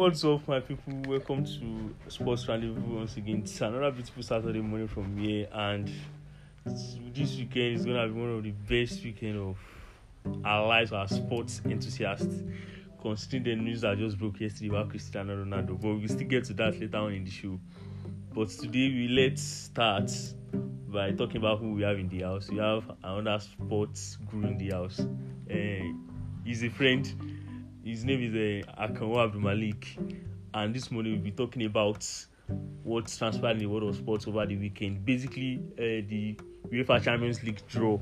What's up, my people? Welcome to Sports Rendezvous once again. It's another beautiful Saturday morning from here, and this weekend is gonna be one of the best weekend of our lives as sports enthusiasts. Considering the news that just broke yesterday about Cristiano Ronaldo, but we'll still get to that later on in the show. But today we let's start by talking about who we have in the house. We have another sports guru in the house. Uh, he's a friend. His name is uh, Akano Abdulmalik, and this morning we'll be talking about what's transpired in the world of sports over the weekend. Basically, uh, the UEFA Champions League draw,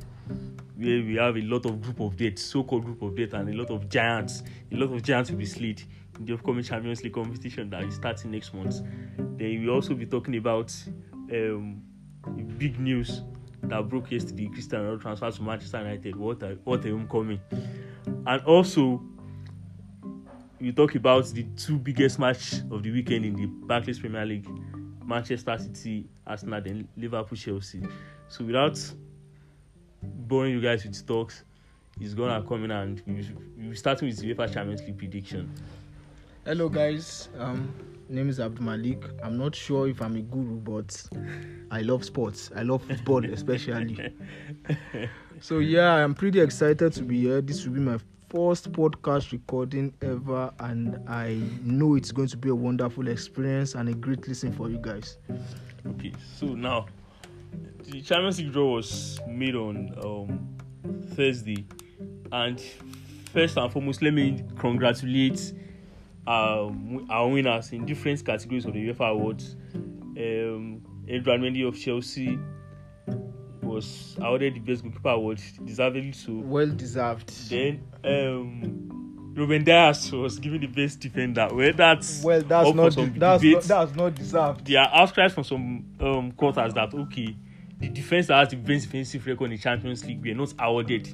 where we have a lot of group of death, so-called group of death, and a lot of giants. A lot of giants will be slayed in the upcoming Champions League competition that is starting next month. Then we'll also be talking about um, big news that broke yesterday: Cristiano transfer to Manchester United. What a what a homecoming! And also, we talk about the two biggest match of the weekend in the Barclays Premier League: Manchester City, Arsenal, then Liverpool, Chelsea. So without boring you guys with talks, he's gonna come in and we're starting with the UEFA Champions League prediction. Hello guys, um, name is Abdulmalik. I'm not sure if I'm a guru, but I love sports. I love football especially. so yeah, I'm pretty excited to be here. This will be my first podcast recording ever, and I know it's going to be a wonderful experience and a great listen for you guys. Okay, so now the Champions League draw was made on um, Thursday, and first and foremost, let me congratulate um, our winners in different categories of the UEFA awards. Um, Adrian Mendy of Chelsea was awarded the best goalkeeper award, deservedly so. Well deserved. Then um, Ruben Dias was given the best defender. Well, that's Well, that's not that's not, that's not deserved. there are outcries from some um, quarters that okay, the defense that has the best defensive record in the Champions League were not awarded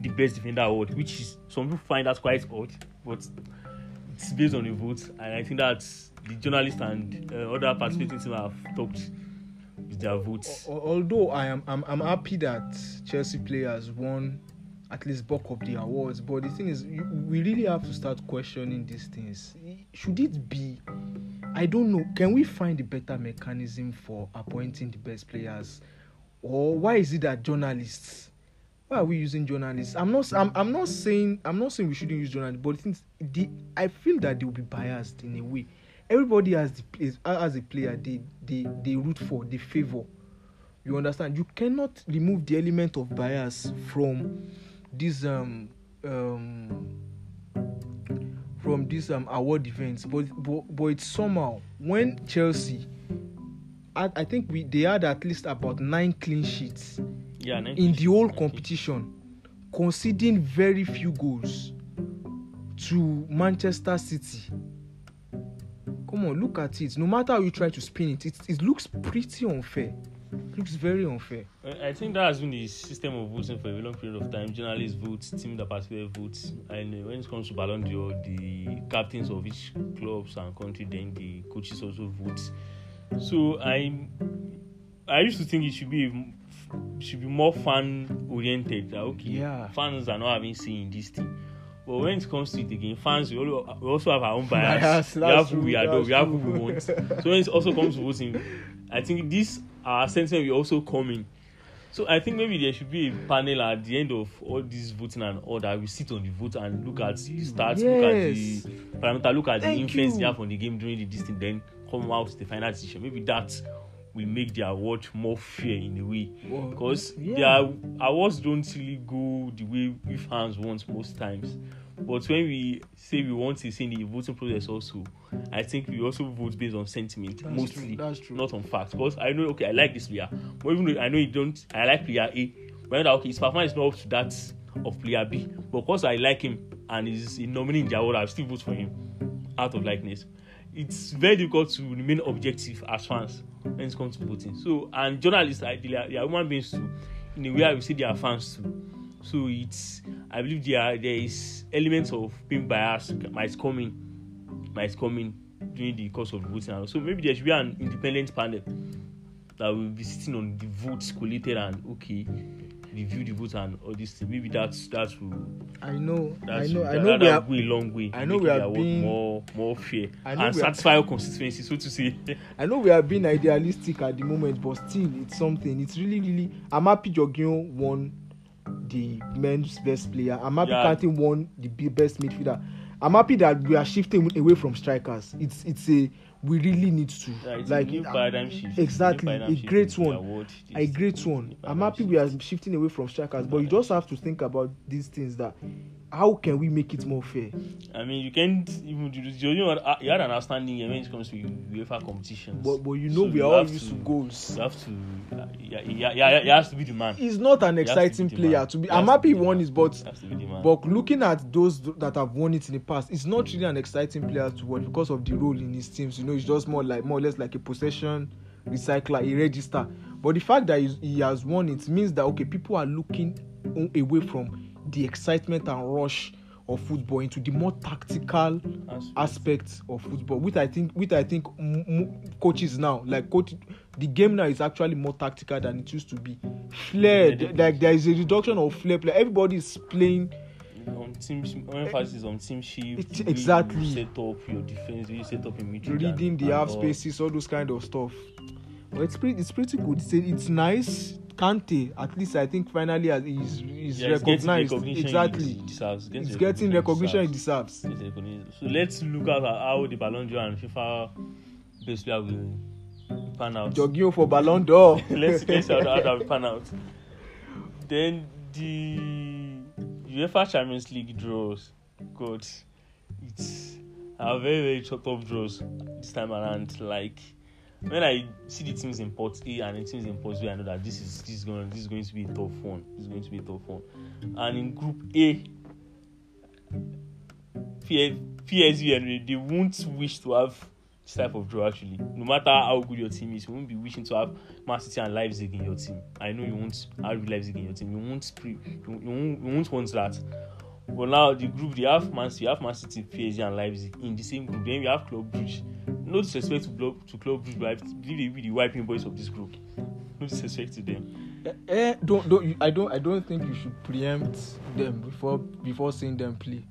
the best defender award, which is some people find that quite odd, but it's based on the votes, and I think that the journalists and uh, other participating teams have talked their votes. Although I am I'm, I'm happy that Chelsea players won at least bulk of the awards, but the thing is, we really have to start questioning these things. Should it be? I don't know. Can we find a better mechanism for appointing the best players, or why is it that journalists? Why are we using journalists? I'm not. I'm, I'm not saying. I'm not saying we shouldn't use journalists, but the. The I feel that they will be biased in a way. Everybody has the place as a player. They they they root for. They favor. You understand? You cannot remove the element of bias from this um um from this um award events, but but, but it's somehow when Chelsea. I, I think we they had at least about nine clean sheets Yeah, in the whole competition, conceding very few goals to Manchester City. Come on, look at it. No matter how you try to spin it, it, it looks pretty unfair. It looks very unfair. I think that has been the system of voting for a long period of time. Journalists vote, team that participate votes, and uh, when it comes to Ballon d'Or, the captains of each clubs and country, then the coaches also vote. So I, I used to think it should be should be more fan oriented. Okay, Yeah. fans are not having say in this thing. But when it comes to it again, fans we al- we also have our own bias. Bias, we have who we adore, we have who we want. So when it also comes to voting, I think this our sentiment will also come in. So I think maybe there should be a panel at the end of all this voting and all that. We sit on the vote and look at the stats, look at the Yes. parameter, look at the Thank influence you. they have on the game during the distance, then come out with the final decision. Maybe that will make the award more fair in a way. Well, Because yeah. their awards don't really go the way we fans want most times. But when we say we want to see in the voting process also, I think we also vote based on sentiment That's mostly, true, that's true. not on facts. Because I know, okay, I like this player, but even though I know you don't, I like player A, but I know that okay, his performance is not up to that of player B. But because I like him and he's a nominee in the award, I still vote for him out of likeness. It's very difficult to remain objective as fans when it comes to voting. So, and journalists, I- they are, they are human beings too. In a way, I will say they are fans too. So it's, I believe there are, there is elements of being biased might come in, might come in during the course of the voting. So maybe there should be an independent panel that will be sitting on the votes collated and okay, review the vote and all this thing. Maybe that's that will I know, I know, I that, know. that, We are, go a long way. I know we are being- more more fair and satisfy your constituency, so to say. I know we are being idealistic at the moment, but still, it's something. It's really, really. Happy Jorginho won the men's best player. Happy Yeah. Kante won the best midfielder. I'm happy that we are shifting away from strikers. It's it's a we really need to like new paradigm shift. exactly, New paradigm a great one. a great one. I'm happy we are shifting away from strikers, but you just have to think about these things that how can we make it more fair? I mean, you can't even do this. You know, what, you had an outstanding when it comes to UEFA competitions. But but you know So we you are all used to to- goals. You have to, yeah, yeah, yeah, yeah, has to be the man. He's not an He to exciting the player to be. He I'm to happy he won his, but He to. But looking at those that have won it in the past, it's not really an exciting player to watch because of the role in his teams. You know, it's just more like more or less like a possession recycler, a register. But the fact that he has won it means that okay, people are looking away from the excitement and rush of football into the more tactical Aspect. aspects of football which i think which i think m- m- coaches now like coach the game now is actually more tactical than it used to be flair Yeah, like there is a reduction of flair play everybody is playing on team emphasis on team shift. It's- the way exactly. You set up your defense. You set up in midfield. reading and- the half spaces all those kind of stuff but it's pretty it's pretty good it's, it's nice Kante at least i think finally has- he's, he's Yeah, getting recognized exactly It deserves. it's getting recognition it deserves recognition. So let's look at how the Ballon d'Or and FIFA basically player will pan out. Jorginho for Ballon d'Or let's let's how that will pan out. Then the UEFA Champions League draws. God, it's a very very tough draws this time around. Like when I see the teams in port A and the teams in port B, I know that this is this is going this is going to be a tough one. This is going to be a tough one. And in group A, PSV and they won't wish to have this type of draw actually. No matter how good your team is, you won't be wishing to have Man City and Leipzig in your team. I know you won't have Leipzig in your team. You won't pre- you, you won't you won't want that. But now the group they have Man City, have Man City, PSG and Leipzig in the same group. Then we have Club Brugge. No disrespect to Club to Club Brugge, but I believe they will be the wiping boys of this group. No disrespect to them. Eh, eh, don't don't I don't I don't think you should preempt them before before seeing them play.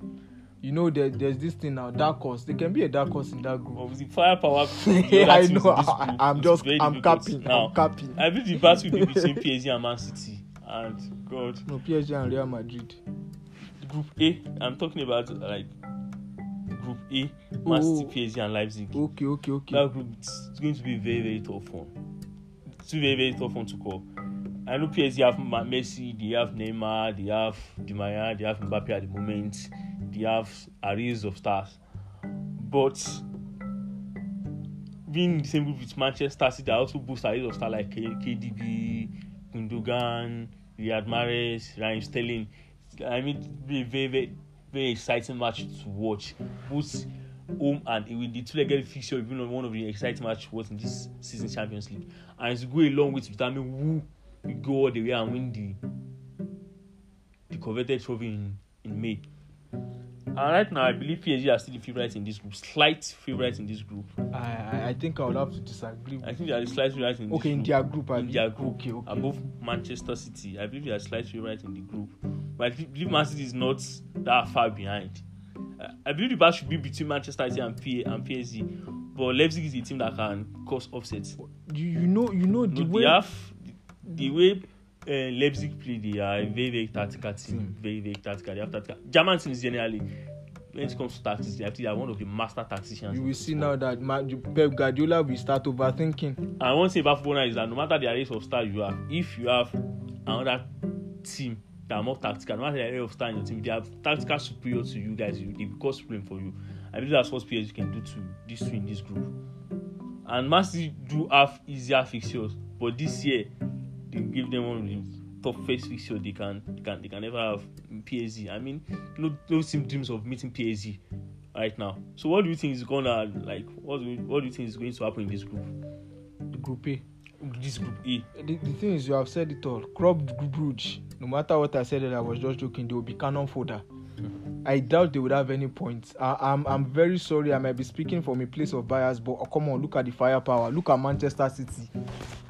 You know that there's this thing now, dark horse. They can be a dark horse in that group. With the firepower, yeah, I know. I, I'm just I'm capping. Now, I'm capping. I believe the battle be between PSG and Man City. And God, No PSG and Real Madrid. Group A, I'm talking about like Group A, Man Oh. City, PSG, and Leipzig. Okay, okay, okay. That group it's going to be very, very tough one. It's very, very tough one to call. I know PSG have Messi, they have Neymar, they have Di Maria, they have Mbappe at the moment, they have arrays of stars. But being in the same group with Manchester City, I also boost arrays of stars like KDB, Gundogan, Riyad Mahrez, Ryan Sterling. I mean, be a very, very, very exciting match to watch. Both home and away. The two-legged fixture will be one of the exciting matches was in this season Champions League, and it's go a long way to determine who will go all the way and win the the coveted trophy in, in May. And right now, I believe PSG are still the favourites in this group, slight favourites in this group. I, I I think I would have to disagree. I think they are the slight favourites in this okay, in group. their group. in abi? their group Okay, okay. above Manchester City. I believe they are slight favourites in the group, but I believe Man City is not that far behind. Uh, I believe the battle should be between Manchester City and, P- and PSG, but Leipzig is a team that can cause upsets. You, you know you know the No, way they have the way uh, Leipzig play. They are a very very tactical team. Team. Very very tactical. They have tactical. German teams generally, when it comes to tactics, they, are one of the master tacticians. you will see now that Ma- Pep Guardiola will start overthinking. And one thing about football now is that no matter the array of stars you have, if you have another team that are more tactical, no matter the array of stars in your team, they have tactical superior to you guys, you, they cause problem for you. I believe that's what PSG can do to this two in this group. And City do have easier fixtures, but this year they give them one of the toughest fixtures they can they can they can ever have in PSG. I mean, no no team dreams of meeting PSG right now. So what do you think is gonna like? What do you, what do you think is going to happen in this group? The group A. this group A. The, the thing is, you have said it all. Club Brugge. No matter what I said, that I was just joking. They will be cannon fodder. Hmm. I doubt they would have any points. I, I'm I'm very sorry. I might be speaking from a place of bias, but oh, come on, look at the firepower. Look at Manchester City.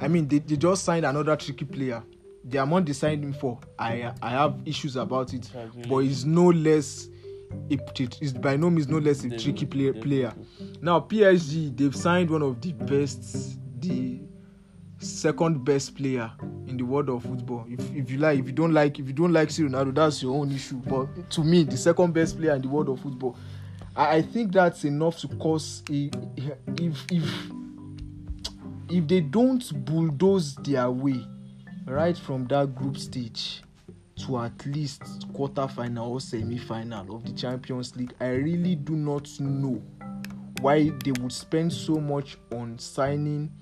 I mean, they, they just signed another tricky player. the amount they signed him for, I I have issues about it. But he's no less a is by no means no less a tricky play, player. Now PSG they've signed one of the best, the second best player in the world of football. If if you like, if you don't like, if you don't like Cristiano Ronaldo, that's your own issue. But to me, the second best player in the world of football, I, I think that's enough to cause a, if if if they don't bulldoze their way right from that group stage to at least quarter final or semi final of the Champions League, I really do not know why they would spend so much on signing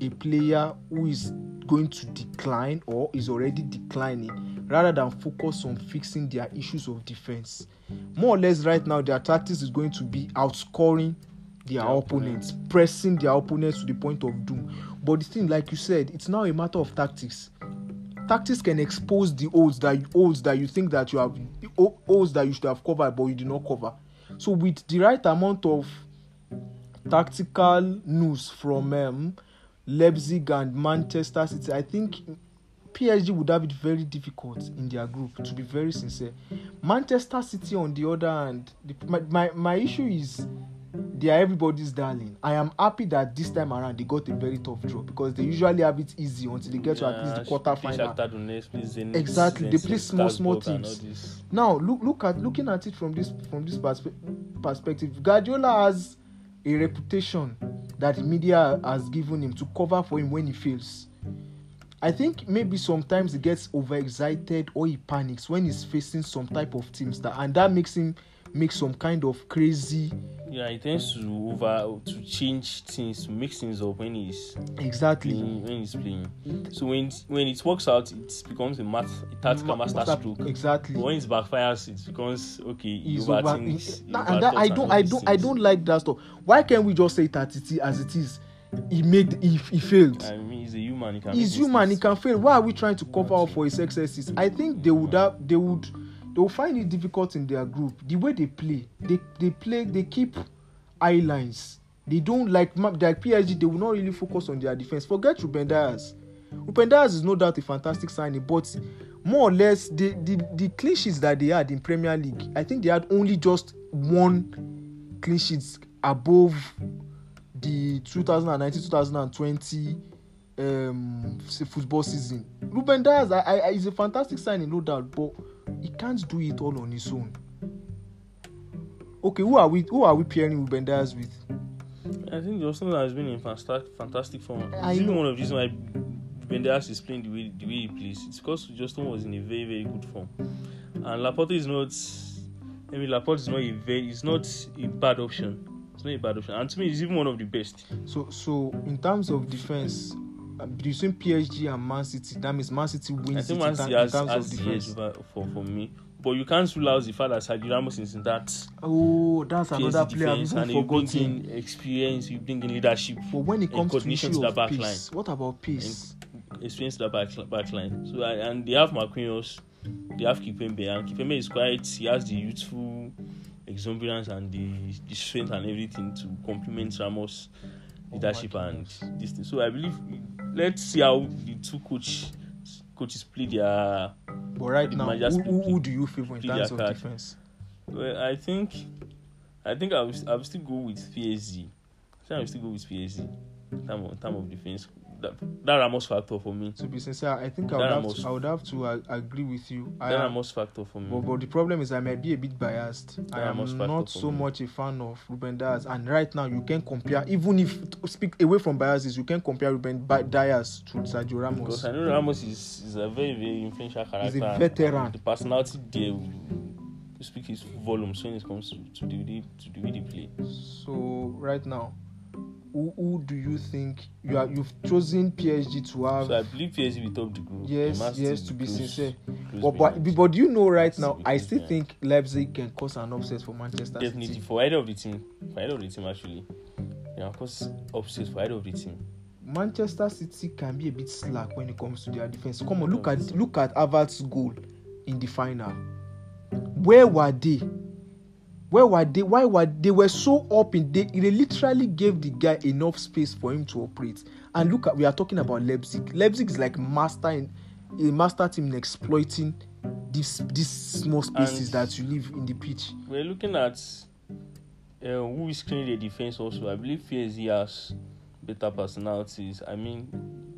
a player who is going to decline or is already declining rather than focus on fixing their issues of defense. More or less, right now, their tactics is going to be outscoring their Their opponents, pressing their opponents to the point of doom. But the thing, like you said, it's now a matter of tactics. Tactics can expose the holes that you, holes that you think that you have ho- holes that you should have covered but you did not cover. So with the right amount of tactical news from um, Leipzig and Manchester City, I think PSG would have it very difficult in their group. To be very sincere, Manchester City, on the other hand, the, my, my my issue is they are everybody's darling. I am happy that this time around they got a very tough draw because they usually have it easy until they get to at least the Yeah, quarter final. Donetsk, Exactly, they play small, small Strasbourg and all teams. Now look look at looking at it from this from this perspe- perspective. Guardiola has a reputation that the media has given him to cover for him when he fails. I think maybe sometimes he gets overexcited or he panics when he's facing some type of teams that and that makes him make some kind of crazy Yeah, he tends to over to change things, mix things up when he's exactly playing. When he's playing, so when when it works out, it becomes a math, a tactical Ma- master stroke. exactly. But when it backfires, it becomes okay. He's over, overthink. he- nah, and that, I don't, I don't, I don't like that stuff. Why can't we just say it as it is? He made, he, he failed. I mean, he's a human. He can He's human. He can fail. Why are we trying to cover up for his successes? I think they would have, they would, they will find it difficult in their group. The way they play, they they play, they keep eye lines. They don't like like PSG. They will not really focus on their defense. Forget Ruben Dias. Ruben Dias is no doubt a fantastic signing, but more or less the the the clean sheets that they had in Premier League, I think they had only just one clean sheets above the 2019-2020 um football season. Ruben Dias I, I, is a fantastic signing, no doubt, but he can't do it all on his own. Okay, who are we? Who are we pairing Ruben Dias with? I think Justin has been in fantastic, fantastic form. I even know. one of the reasons why Bendeas is playing the way the way he plays. It's because Justin was in a very very good form, and Laporte is not. I mean, Laporte is not a very. It's not a bad option. It's not a bad option, and to me, he's even one of the best. So, so in terms of defense, uh, between PSG and Man City, that means Man City wins I think in, Man City in has, terms has of defense. for, for me. But you can't rule out the fact that Sergio Ramos is in that Oh, that's another player defense, and you bring in experience, you bring in leadership, But when it comes to to the back pace, what about pace? experience the back, back line. So and they have Marquinhos, they have Kimpembe, and Kimpembe is quite. He has the youthful exuberance and the, the strength and everything to complement Ramos' Oh leadership and this thing. So I believe let's see how the two coach coaches play their. But right now, who, who, who do you favor in terms of card. defense? Well, I think, I think I will, I will still go with PSG. I think I will still go with PSG. Time of, time of defense. That, that Ramos factor for me. To be sincere, I think I would have to, I would have to uh, agree with you. I That am- Ramos factor for me. But, but the problem is I might be a bit biased. I am not so me. much a fan of Ruben Dias, and right now you can compare. Even if speak away from biases, you can compare Ruben Dias to Sergio Ramos. Because I know Ramos is, is a very, very influential character. He's a veteran. The personality there speak his volumes when it comes to, to, the, to the way they play. So right now, who, who do you think you are? You've chosen PSG to have. So I believe PSG will top the group. Yes, yes, to be close- sincere. close but, but, but do you know right now? I still behind. think Leipzig can cause an upset for Manchester Definitely City. for either of the team. For either of the team actually. Yeah, of course upset for either of the team. Manchester City can be a bit slack when it comes to their defense. Come on, look at look at Havertz's goal in the final. Where were they? Where were they? Why were they were so up in they, they literally gave the guy enough space for him to operate. And look at we are talking about Leipzig. Leipzig is like master in a master team in exploiting these these small spaces And- that you leave in the pitch. We're looking at uh, who is screening the defense also. I believe PSG has better personalities. I mean,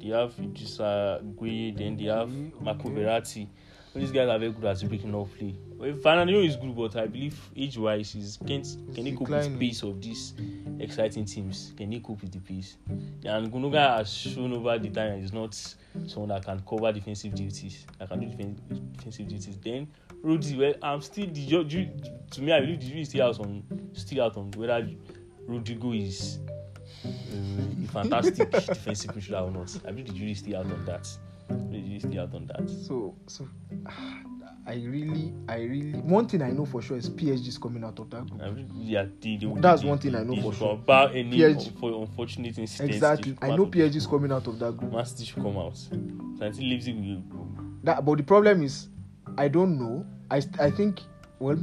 they have Idrissa Gueye, then they have Marco Verratti. These guys are very good at breaking off play. Well, Fernandinho is good, but I believe age-wise, he's can, can he cope with the pace of these exciting teams? Can he cope with the pace? And Gundogan has shown over the time he's not someone that can cover defensive duties. That can do defen- defensive duties. Then Rodri, well, I'm still the ju- ju- to me, I believe the jury is still out on still out on whether Rodrigo is uh, a fantastic defensive midfielder or not. I believe the jury is still out on that. Jury is out on that. So so I really I really one thing I know for sure is PSG is coming out of that group. I believe, yeah, the, the, That's the- one thing I know for sure. About any PSG for unfortunate incidents, Exactly. they should come I know PSG is coming out of that group. Man should come out. So think Leipzig will. That, but the problem is, I don't know. I I think well,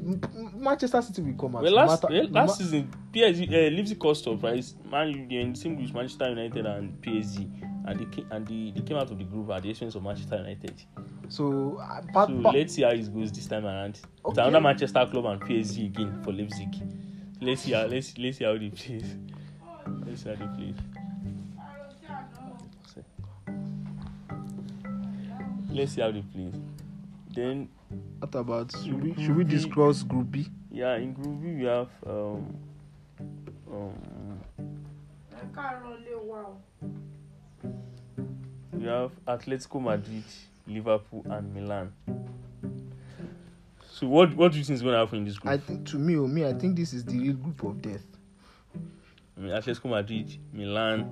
Manchester City will come out. Well, last matter- well, last ma- season, PSG uh, Leipzig cost surprise. Man, U- they're in the same group Manchester United and PSG, and they came, and they, they came out of the group at the expense of Manchester United. so, uh, pa- so pa- let's see how it goes this time around. It's Okay. another Manchester club and PSG again for Leipzig. Let's see how let's let's see how they play. Let's see how they play. Let's see how they play. Then what about should we Group should we discuss Group B? yeah, in Group B we have um um ẹ káàárọ̀ lé wa o. we have Atletico Madrid, Liverpool, and Milan. So what what do you think is going to happen in this group? I think to me, oh me, I think this is the real group of death. I mean, Atletico Madrid, Milan,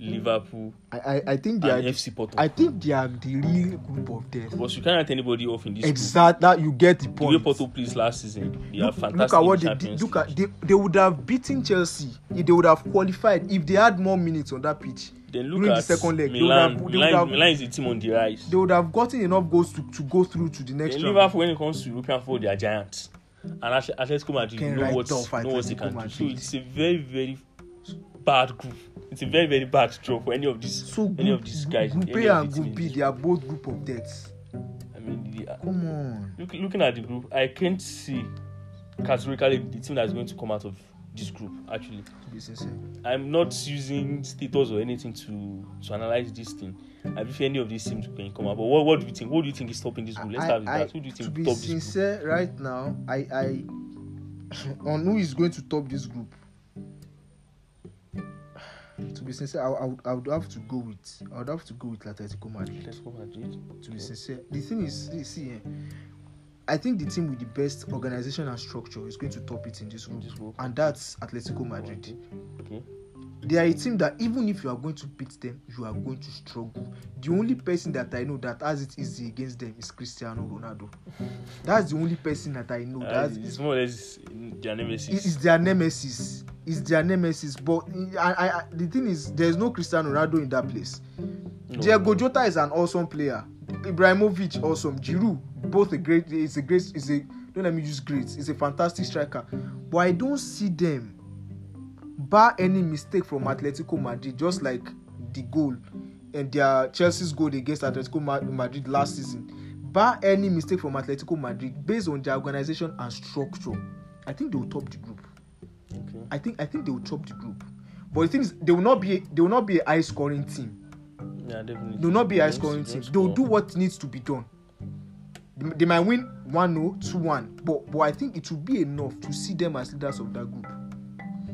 Liverpool, I I, I think they are. FC Porto. I think they are the real group of death. but you can't write anybody off in this group. Exact that you get the The way. Porto plays last season, they are fantastic. look at what they did. Look at they, they would have beaten Chelsea if they would have qualified if they had more minutes on that pitch. Then look during at the second leg, they would Milan. have- they would Milan, have- Milan is a team on the rise. They would have gotten enough goals to, to go through to the next Then round. Liverpool, when it comes to European football, they are giants. And Atle- Atletico Madrid, Can you know what, know what they can do. So it's a very, very bad group. It's a very, very bad draw for any of these, So any of these guys. group A and Group B, they are both group of deaths. I mean, they are- Come on. look, looking at the group, I can't see categorically the team that's going to come out of this group. Actually, To sincere. I'm not using status or anything to to analyze this thing. I believe any of these teams can come out. But what, what do you think? What do you think is stopping this group? Let's I- start with I- that. Who do you to think be top this group? sincere, right now, I, I on who is going to top this group. To be sincere, I, I, would, I would have to go with I would have to go with Atletico Madrid. Atletico Madrid. To be sincere, the thing is, see, see eh, I think the team with the best organization and structure is going to top it in this In group, this group. and that's Atletico Madrid. Okay. They are a team that even if you are going to beat them, you are going to struggle. The only person that I know that has it easy against them is Cristiano Ronaldo. That's the only person that I know. Uh, That's it's more or less their nemesis. is their nemesis. Is their nemesis. But I, I, I, the thing is, there is no Cristiano Ronaldo in that place. No, Diego. Jota is an awesome player. Ibrahimovic awesome. Giroud both a great. Is a great. Is a don't let me use great. Is a fantastic striker. But I don't see them bar any mistake from Atletico Madrid. Just like the goal and their Chelsea's goal against Atletico Ma- Madrid last season. Bar any mistake from Atletico Madrid based on their organization and structure. I think they will top the group. Okay. I think I think they will top the group. But the thing is, they will not be they will not be a high scoring team. Yeah, definitely. They will not be high scoring team. They will score. do what needs to be done. They, might win 1 0, 2 1. But but I think it will be enough to see them as leaders of that group.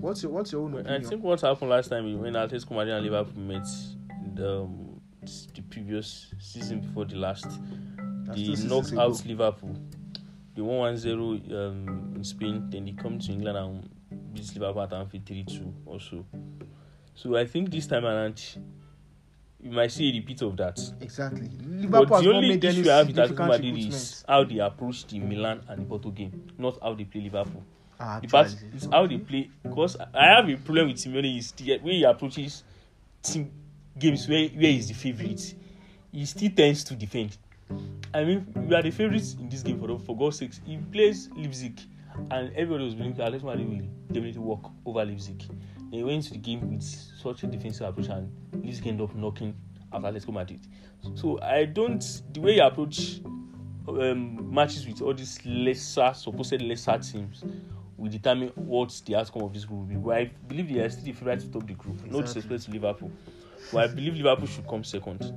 What's your what's your own opinion? I think what happened last time when Atletico Madrid and Liverpool met the, um, the previous season before the last, That's they knocked out Liverpool. They won 1 0 um, in Spain, then they come to England and beat Liverpool at Anfield 3 2 also. So I think this time around, you might see a repeat of that. Exactly. But Liverpool has the only issue I have with Atletico Madrid is how they approach the Milan and the Porto game, not how they play Liverpool. Ah, The part is how they play. Because I have a problem with Simeone is the way he approaches team games where, where he's the favourite. He still tends to defend. I mean, we are the favourites in this game for for God's sakes. He plays Leipzig, and everybody was believing Atletico Madrid will definitely walk over Leipzig. They went into the game with such a defensive approach, and Leipzig ended up knocking of Atletico Madrid. So I don't the way you approach um, matches with all these lesser supposed lesser teams will determine what the outcome of this group will be. But I believe they are still the favourite to top the group. No Exactly. disrespect to Liverpool, but I believe Liverpool should come second.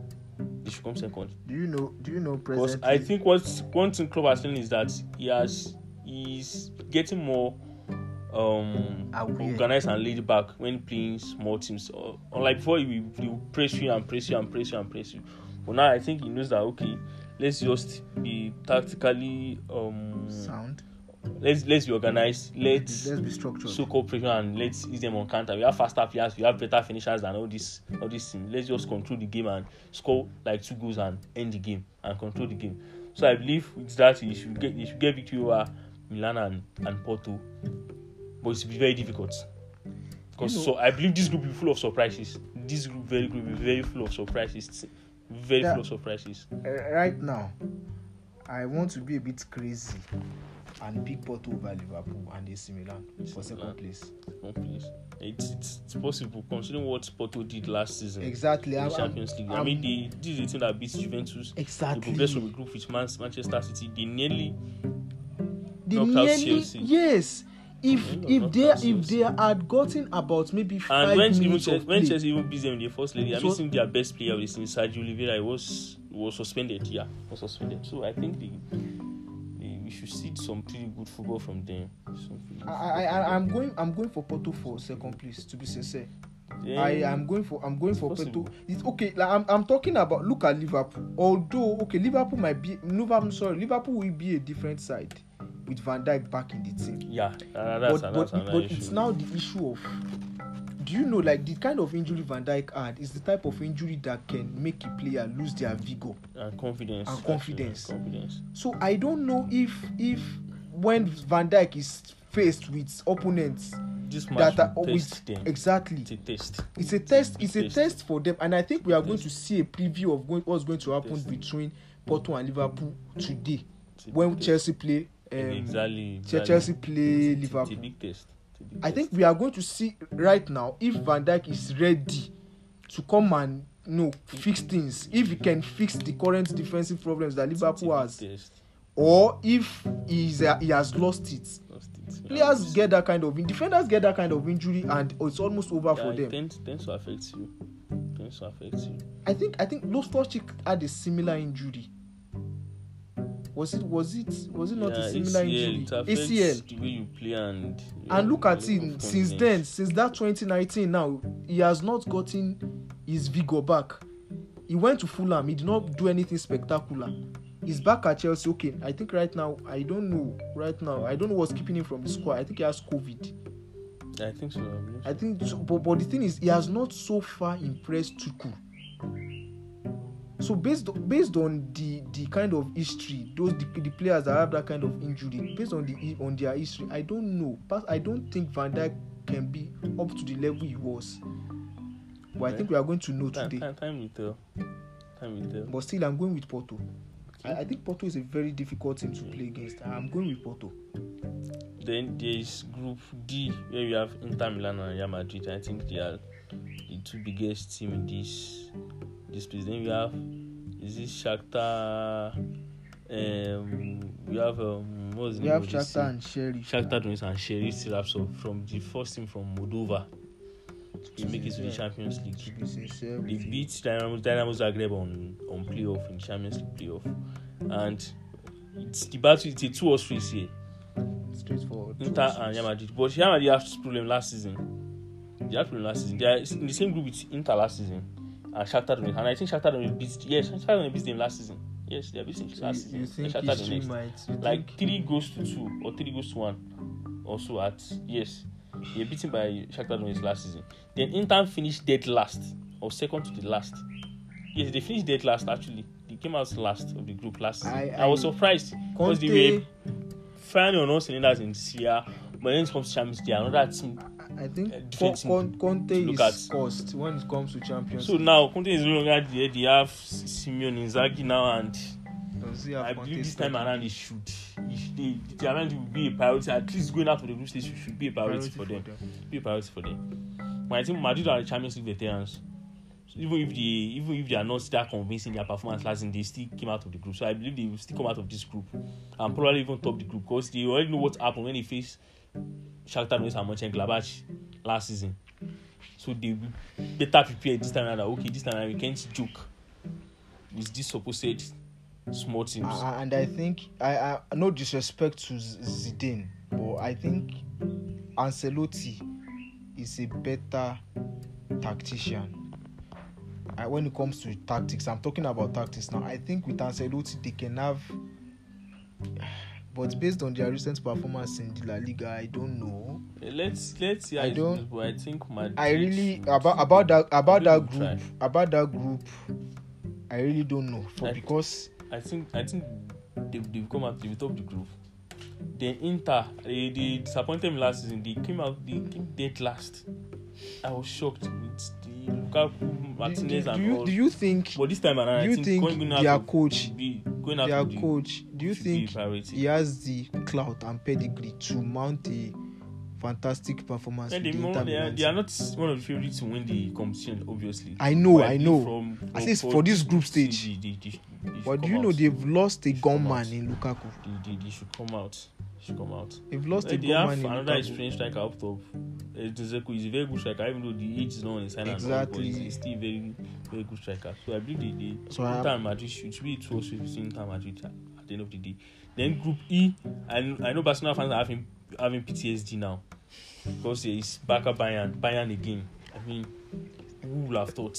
They should come second. Do you know? Do you know Because? I think what one thing Klopp has done is that he has he's getting more um organized and laid back when playing small teams. Unlike before, he will, press you and press you and press you and press you. But now I think he knows that okay, let's just be tactically um sound. let's let's be organized. Let's Let's be structured. so cooperation and let's use them on counter. We have faster players, we have better finishers than all this all this team. Let's just control the game and score like two goals and end the game and control the game. So I believe with that you should get you should get victory over Milan and, and Porto. But it's very difficult. Because You know- so I believe this group will be full of surprises. This group very group will be very full of surprises. Very Yeah. full of surprises. Uh, right now, I want to be a bit crazy and pick Porto over Liverpool and AC Milan for second Milan. place. No, please. It's, it's, it's possible considering what Porto did last season. Exactly. in I'm, the Champions League. I I'm- mean, they, this is the team that beats Juventus. They exactly. progressed from a group with Man- Manchester City. They nearly They knocked out nearly- Chelsea. yes. If if they if they had gotten about maybe five and when even minutes Chelsea, of when play, Chelsea even beat them in the first leg, I'm So- missing their best player the season, Sergio Oliveira. Was was suspended. Yeah, was suspended. So I think they we should see some pretty good football from them. I, I, I I'm going I'm going for Porto for second place. To be sincere, football. I Then- am going for I'm going for possible. Porto. It's okay. Like I'm I'm talking about look at Liverpool. Although okay, Liverpool might be no, I'm sorry, Liverpool will be a different side with Van Dijk back in the team. Yeah, uh, that's, but that's but, but issue. it's now the issue of do you know like the kind of injury Van Dijk had is the type of injury that can make a player lose their vigor. and confidence. and actually, confidence. confidence. So I don't know if if when Van Dijk is faced with opponents This that are test them. exactly It's a test. it's a test it's a Test. test for them and I think we are going to see a preview of going, what's going to happen Test. between Porto and Liverpool today when. Chelsea play um, exactly, exactly. Chelsea play It's a Liverpool. big test. It's a big I test. think we are going to see right now if Van Dijk is ready to come and you know fix things if he can fix the current defensive problems that It's a Liverpool has test. or if he's uh, he has lost it Lost it. players Yeah, get that kind of defenders get that kind of injury and it's almost over yeah, for them Tends, tends to affect you. Tends to affect you. i think i think loftus-cheek had a similar injury was it was it was it not yeah, a similar ACL, injury acl the way you play and. and look at him since then since that 2019 now he has not gotten his vigor back he went to fulham he did not do anything spectacular he's back at chelsea okay i think right now i don't know right now i don't know what's keeping him from the squad i think he has covid I think so. I so. i think so, but, but the thing is he has not so far impressed tuku so based based on the the kind of history those the, the players that have that kind of injury based on the on their history i don't know. But i don't think van dijk can be up to the level he was. But i think we are going to know time, today. time, time will tell. Time will tell. but still i'm going with porto. I, I think porto is a very difficult team to mm. play against. I'm going with porto. Then there is Group D where we have Inter Milan and Real Madrid. I think they are the two biggest team in this this place. Then we have is this Shakhtar. Um, we have um, what's the we name have Shakhtar and sherry Shakhtar Donetsk and Sheriff Tiraspol from the first team from Moldova. They make it to the Champions League. They beat Dynamo, Dynamo Zagreb on, on playoff in Champions League playoff, and it's the battle. It's a two or three here. straightforward Inter and Real Madrid. But Real Madrid had problem last season. They had problem last season. They are in the same group with Inter last season and Shakhtar Donetsk. And I think Shakhtar Donetsk beat yes, Shakhtar Donetsk beat them last season. Yes, they beating So last you, you season. think Shakhtar Donetsk. might you Like think, three goes to two or three goes to one. Also at yes, they beaten by Shakhtar Donetsk last season. Then Inter finished dead last or second to the last. Yes, they finished dead last actually. They came out last of the group last season. I- I, was surprised because they were firing on all cylinders in Serie A, but when it comes Champions League, another team. I think uh, Con- Conte is at. cost when it comes to Champions So now Conte is no longer there. They have Simone Inzaghi now, and Does he have I Conte believe this time around it should. It should they, the challenge will be a priority. At least going out of the group stage should be a priority, Priority for them. them. Be a priority for them. But I think Madrid are the Champions League veterans, So even if they even if they are not that convincing their performance last season, they still came out of the group. So I believe they will still come out of this group and probably even top the group because they already know what happened when they faced Shakhtar Donetsk and Mönchengladbach last season. So they better prepare this time around. Okay, this time around we can't joke with this supposed small teams. Uh, and I think I, I no disrespect to Zidane, but I think Ancelotti is a better tactician. Uh, when it comes to tactics, I'm talking about tactics now. I think with Ancelotti they can have, but based on their recent performance in the La Liga, I don't know. let's let's see. I don't- But I think Madrid. I really about about that about that group try. about that group. I really don't know for I- because I think I think they they've come out they will top the group. Then Inter they, they disappointed me last season. They came out they came dead last. I was shocked with Lukaku, do, Martinez, do and you all. do you think but this time around, do you I think, think their coach be going their the- coach do you think he has the clout and pedigree to mount a fantastic performance And they, the they, are, they are not one of the favorites to win the competition, obviously. I know, But I know. From, At least for this group stage, they, they, but do you know out. they've lost a gunman in Lukaku they, they should come out. should come out. If lost like, a goal have another experienced striker up top. Zeku is a very good striker, even though the age is not on his side. Exactly. He's, he's still very, very good striker. So I believe the, the so Inter Madrid should be 12 15 Inter Madrid at the end of the day. Then Group E, I, I know Barcelona fans are having, having PTSD now because it's back at Bayern, Bayern again. I mean, who would have thought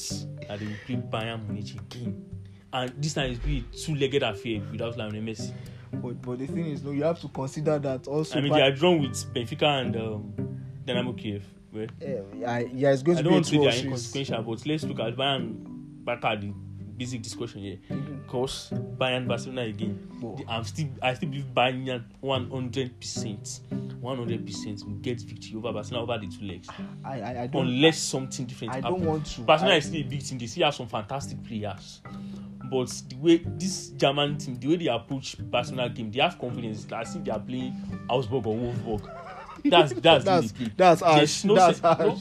that they would play Bayern Munich again? And this time it's be a two legged affair without Lionel Messi. But, but the thing is no you have to consider that also I mean, they are drawn with Benfica and um, Dynamo Kiev. Eh, I- yeah it's going I to don't be want to say they are inconsequential, but let's look at Bayern back at the basic discussion here. Because Bayern Barcelona again, the- I'm still I still believe Bayern 100 percent, 100 percent will get victory over Barcelona over the two legs, I, I, I don't unless something different I don't want to Barcelona I- is still a big team. They still have some fantastic players. But the way this German team, the way they approach Barcelona game, they have confidence. It's as if they are playing Augsburg or Wolfsburg. That's that's, the That's- play. that's harsh. No That's se- no- harsh.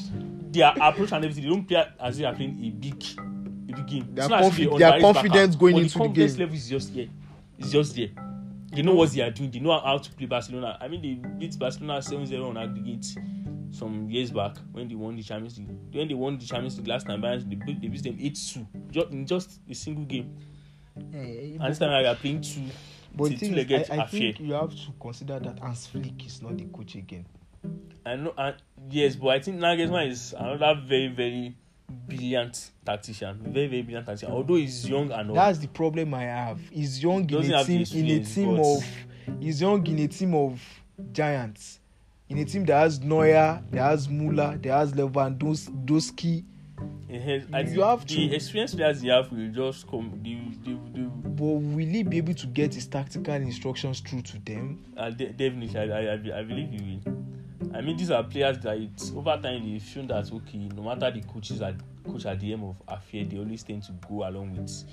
their approach and everything, they don't play as if they are playing a big, a big game. If confi- Barca, confident going but into the confidence game. level is just here. It's just there. They know what they are doing. They know how to play Barcelona. I mean, they beat Barcelona 7-0 on aggregate some years back when they won the Champions League. When they won the Champions League last time, Bayern they beat, they beat them eight two just in just a single game. Yeah, yeah, and this time we are playing two. But two legged I, I think you have to consider that Hans Flick is not the coach again. I know, and yes, but I think Nagelsmann is another very very brilliant tactician. Very, very brilliant tactician. Although he's young and all. That's the problem I have. He's young in a team in a team of he's young in a team of giants. In a team that has Neuer, that has Müller, that has Lewandowski. I You have the to- experienced players he have will just come. They, they, they, But will he be able to get his tactical instructions through to them? uh, de- definitely, I, I, I, be- I believe he will. I mean, these are players that it's, over time they've shown that okay, no matter the coaches at coach at the end of affair, they always tend to go along with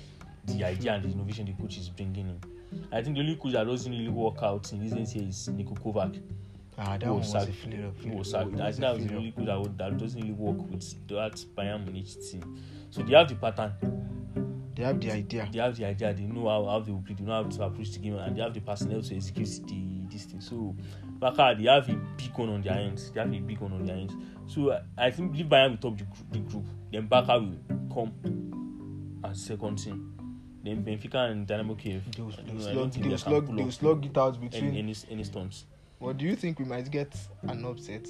the idea and the innovation the coach is bringing in. I think the only coach that doesn't really work out in recent years is Niko Kovac. Ah, that one was a failure. He was sacked. I think that was the only coach that, would- that doesn't really work with that Bayern Munich team. So they have the pattern. They have the idea. they have the idea, they know how, how they will play, they know how to approach the game, and they have the personnel to execute the this thing. So, Baka, they have a big one on their hands. They have a big one on their hands. So, I, I think believe Bayern will top the, group- the group. Then Baka will come as second team. Then Benfica and Dynamo Kiev. They will, they will slug, think they will they can slug, pull they will off slug it out any, between. any, any stunts. What do you think we might get an upset?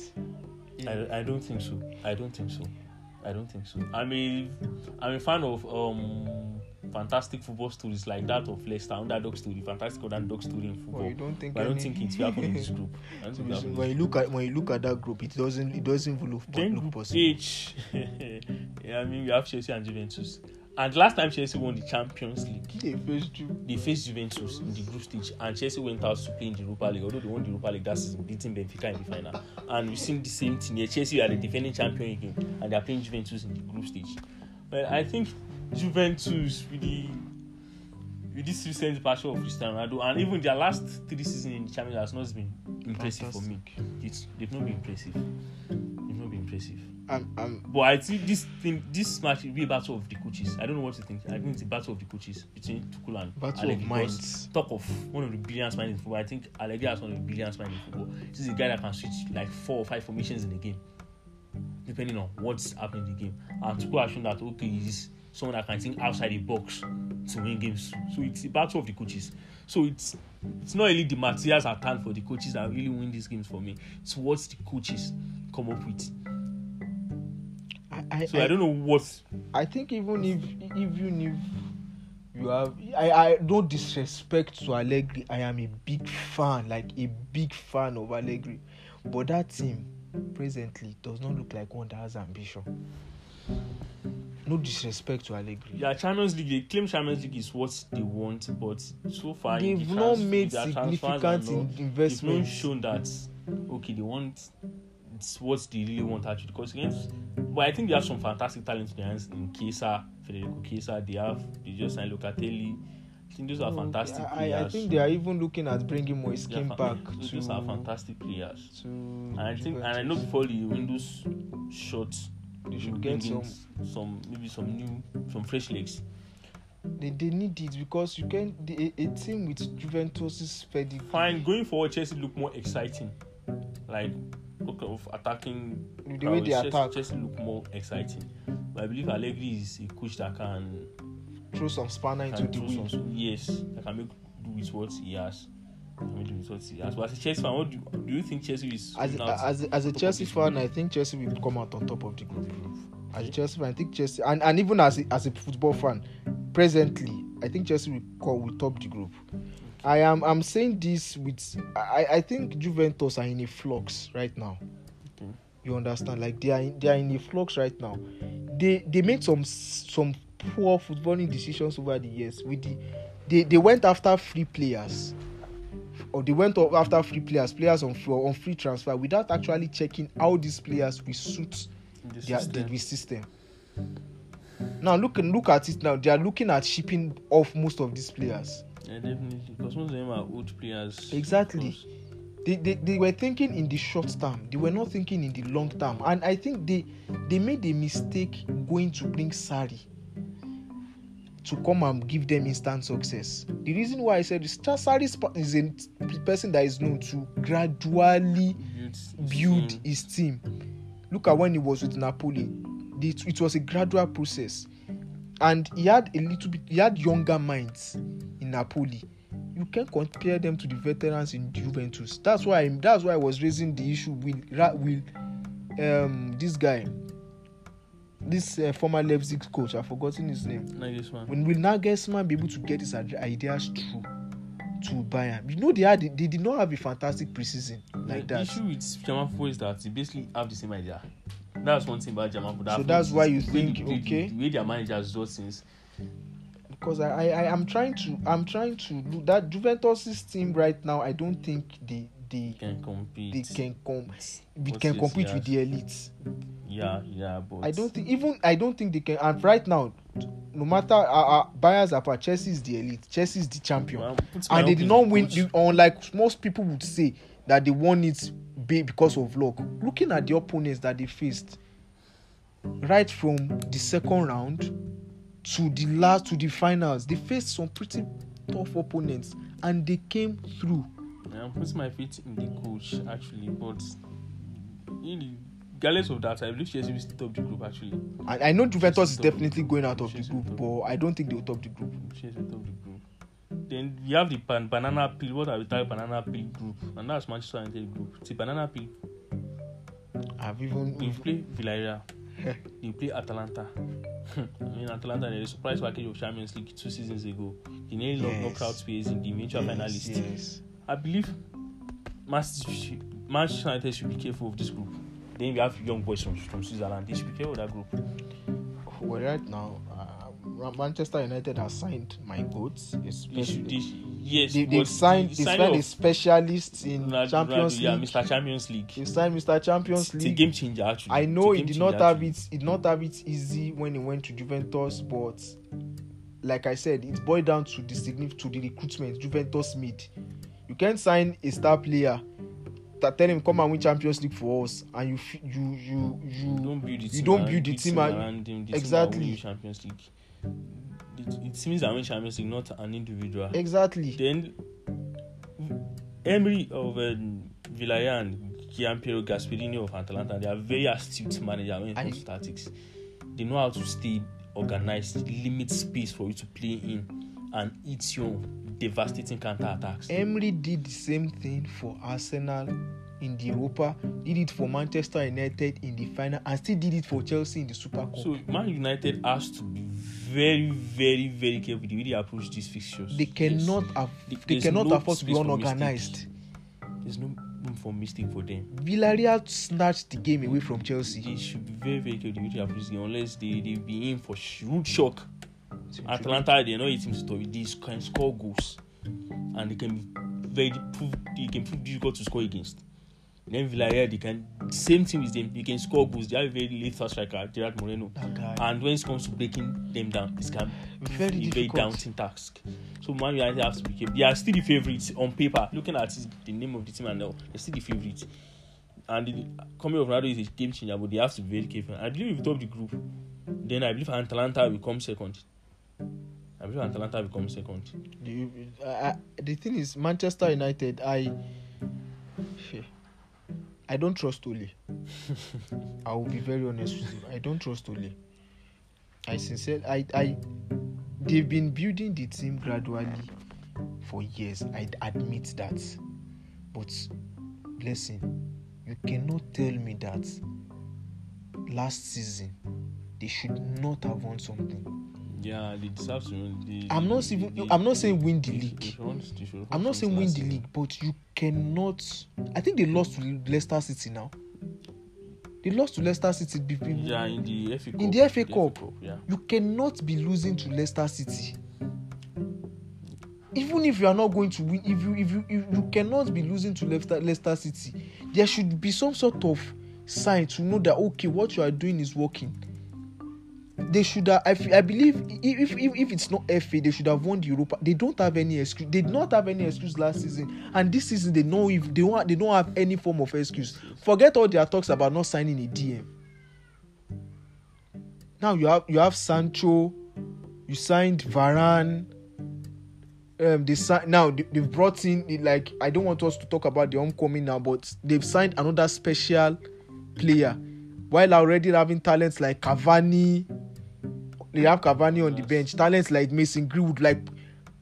I, I don't think so. I don't think so. I don't think so. I'm a I'm a fan of um fantastic football stories like that of Leicester underdog story, fantastic underdog story in football. Well, don't think but I don't any- think it will happen in this group. I when you look at when you look at that group, it doesn't it doesn't look, look possible. H. yeah, I mean we have Chelsea and Juventus. And last time Chelsea won the Champions League, They faced you. they faced Juventus in the group stage, and Chelsea went out to play in the Europa League. Although they won the Europa League that season, beating Benfica in the final. And we've seen the same thing here. Chelsea are the defending champion again, and they are playing Juventus in the group stage. But I think Juventus really, with this recent departure of Cristiano Ronaldo, and even their last three seasons in the Champions has not been impressive for me. It's they've not been impressive. They've not been impressive. I'm, I'm, But I think this thing, this match will be a battle of the coaches. I don't know what you think. I think it's a battle of the coaches between Tuchel and Battle Allegri. of minds. Talk of one of the brilliant minds in football. I think Allegri has one of the brilliant minds in football. This is a guy that can switch like four or five formations in a game, depending on what's happening in the game. And Tuchel has shown that okay, he's someone that can think outside the box to win games. So it's a battle of the coaches. So it's it's not really the materials at hand for the coaches that really win these games for me. It's what the coaches come up with. I, I, So I, don't know what I think even if even if you have I, I no disrespect to Allegri, I am a big fan, like a big fan of Allegri. But that team presently does not look like one that has ambition. No disrespect to Allegri. Yeah, Champions League. They claim Champions League is what they want, but so far They've the not made their transfers are significant not- in- They've not shown that okay, they want what do they really want actually. Because against, but I think they have some fantastic talent in their hands in Chiesa, Federico Chiesa. They have they just signed Locatelli. I think those are oh, fantastic I, players. I think they are even looking at bringing more skin fa- back those, to, those are fantastic players. And I think, and I know Juventus. before the windows shut, They should get some- some maybe some new, some fresh legs. they, they need it because you can the, a, a team with Juventus's pedigree. fine. Going forward, Chelsea look more exciting. Like of attacking. The way they attack. Chelsea look more exciting. But I believe Allegri is a coach that can, throw some spanner into the wheel. yes, that can make do with what he has. Can make do with what he has. As a Chelsea fan, what do, do you think Chelsea is? As a, as a, as a Chelsea fan. I think Chelsea will come out on top of the group. As a Chelsea fan, I think Chelsea, and, and even as a, as a football fan, presently, I think Chelsea will will top the group. I am I'm saying this with I, I think Juventus are in a flux right now. Okay. You understand? Like they are in, they are in a flux right now. They they made some some poor footballing decisions over the years. With the they, they went after free players or they went after free players, players on free, on free transfer without actually checking how these players will suit the their system. the system. Now look look at it now. They are looking at shipping off most of these players. Yeah, definitely. Because most of them are old players. Exactly. They, they, they were thinking in the short term. They were not thinking in the long term. And I think they they made a mistake going to bring Sarri to come and give them instant success. The reason why I said Sarri is a person that is known to gradually build, build team. his team. Look at when he was with Napoli. The- It was a gradual process, and he had a little bit. He had younger minds in Napoli. You can compare them to the veterans in Juventus. That's why. I, that's why I was raising the issue with with um this guy, this uh, former Leipzig coach. I've forgotten his name. Nagelsmann. When will Nagelsmann be able to get his ideas through to Bayern? You know they had they did not have a fantastic preseason like the that. issue with football is that they basically have the same idea. That's one thing about football. So that's why you the think, the- the- okay. the way their managers do things. Because I, I I am trying to I'm trying to look that Juventus's team right now. I don't think they they can compete. they can com we What can compete yes. with the elites. Yeah, yeah, but I don't think even I don't think they can. And right now, no matter uh, uh, buyers apart, Chelsea is the elite. Chelsea is the champion, Well, and they did not win. The, unlike most people would say that they won it because of luck. Looking at the opponents that they faced, right from the second round to the last to the finals, they faced some pretty tough opponents, and they came through. I'm putting my faith in the coach actually, but in regardless of that, I believe Chelsea will still top the group actually. I, I know Juventus is definitely going out of the group, but I don't think they will top the group. Chelsea top the group. Then we have the ban- banana peel. What are we talking banana peel group? And that's Manchester United group. It's banana peel. I've even They play Villarreal. they play Atalanta. I mean, Atalanta they surprise package of Champions League two seasons ago. They nearly Yes. knocked out space in the eventual yes, finalist. yes. I believe Manchester United should be careful of this group. Then we have young boys from, from Switzerland. They should be careful of that group. Well, right now, uh, Manchester United has signed my goats. They should, they should, yes, they, they've signed, the they signed a specialist in Ronaldo- Champions Ronaldo, yeah, League. Mr. Champions League. They signed Mr. Champions It's a League. game changer actually. I know he did not have it. Did not have it easy when he went to Juventus, but like I said, it's boiled down to the signif- to the recruitment. Juventus made. You can't sign a star player that tell him come and win Champions League for us, and you you you You you don't build the you team. don't build the team around him. The Exactly. Team that win Champions League. It, it seems that win Champions League, not an individual. exactly. Then Emery of um, Villarreal and Gianpiero Gasperini of Atalanta, they are very astute managers when it comes to tactics. They know how to stay organized, limit space for you to play in, and eat your devastating counter attacks. Emery did the same thing for Arsenal in the Europa, did it for Manchester United in the final, and still did it for Chelsea in the Super Cup. So Man United has to be very, very, very careful the way they approach these fixtures. they cannot have, There- they there's cannot no afford to be unorganized. There's no room for mistake for them. Villarreal snatched the game away from Chelsea. They should be very, very careful the way they approach the game unless they they be in for sh- rude shock. Atlanta, they're not a team to story. They can score goals, and they can be very prove they can prove difficult to score against. Then Villarreal, they can same thing with them. They can score goals. They have a very lethal striker, Gerard Moreno. And when it comes to breaking them down, it's can be Very a very daunting task. So Man United have to be careful. They are still the favourites on paper. Looking at it, the name of the team and all, they're still the favourites. And the coming of Ronaldo is a game changer, but they have to be very careful. I believe if you top the group, then I believe Atalanta will come second. I believe Atalanta will come second. The, uh, the thing is, Manchester United, I, I don't trust Ole. I will be very honest with you. I don't trust Ole. I sincerely, I, I, they've been building the team gradually for years. I admit that, but listen, you cannot tell me that last season they should not have won something. Yeah, they deserve to win. They, I'm not they- even. they- I'm not saying win the league. I'm not saying win the league, but you cannot. I think they lost to Leicester City now. They lost to Leicester City. be- be- Yeah, in the FA Cup. In the FA Cup. yeah. You cannot be losing to Leicester City. Even if you are not going to win, if you if you if you cannot be losing to Leicester Leicester City, there should be some sort of sign to know that okay, what you are doing is working. They should have. I, I believe if, if if it's not FA, they should have won the Europa. They don't have any excuse. They did not have any excuse last season, and this season they know if they want they don't have any form of excuse. Forget all their talks about not signing a DM. Now you have you have Sancho, you signed Varane. Um, they si- now they, they've brought in like I don't want us to talk about the homecoming now, but they've signed another special player while already having talents like Cavani. They have Cavani on the bench, talents like Mason Greenwood, like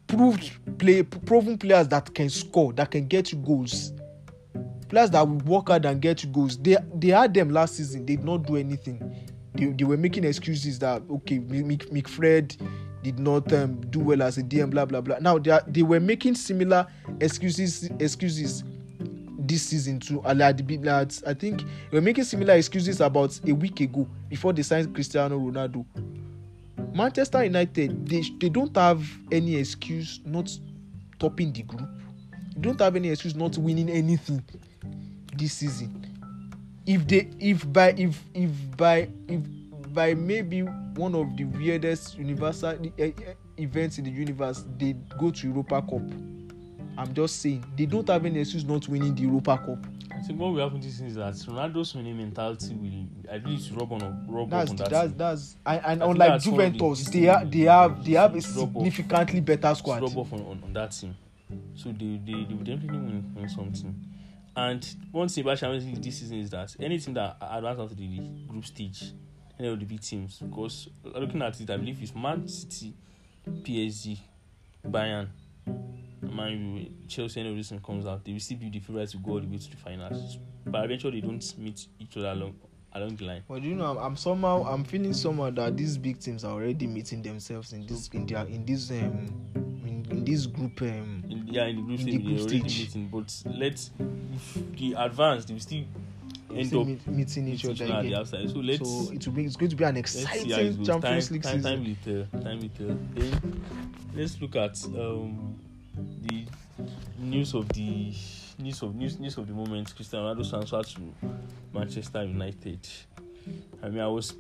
proved play proven players that can score, that can get you goals. Players that will work hard and get you goals. They they had them last season. They did not do anything. They, they were making excuses that okay, McFred did not um, do well as a DM, blah blah blah. Now they are, they were making similar excuses excuses this season too. And at the big lads, I think they were making similar excuses about a week ago before they signed Cristiano Ronaldo. Manchester United, they, they don't have any excuse not topping the group. They don't have any excuse not winning anything this season. If they, if by, if if by, if by maybe one of the weirdest universal eh, eh, events in the universe, they go to Europa Cup. I'm just saying they don't have any excuse not winning the Europa Cup. I think what will happen this season is that Ronaldo's winning mentality will, believe, it's rub on rub That's on that. that's team. that's and, and unlike the- Juventus, this they are they have they have a rub off. significantly better squad. rub off on, on, on that team. So they, they, they will definitely win, win something. And one thing about Champions League this season is that any team that advances out to the group stage, any of the big teams, because looking at it, I believe it's Man City, PSG, Bayern, Man Chelsea, and team comes out, they will still be the favourites to go all the way to the finals. But eventually, they don't meet each other along along the line. But you know, I'm, I'm somehow I'm feeling somehow that these big teams are already meeting themselves in this in their in this um in, in this group um in, yeah, in the group In the stage, group they're already stage. meeting. But let's if the advance, they will still end up meet, meeting each other the again. outside. So let's so it will be it's going to be an exciting. Champions time, League time, season. Time will tell. Time will tell. Then let's look at um the news of the news of news news of the moment. Cristiano Ronaldo transfer to Manchester United. I mean, I was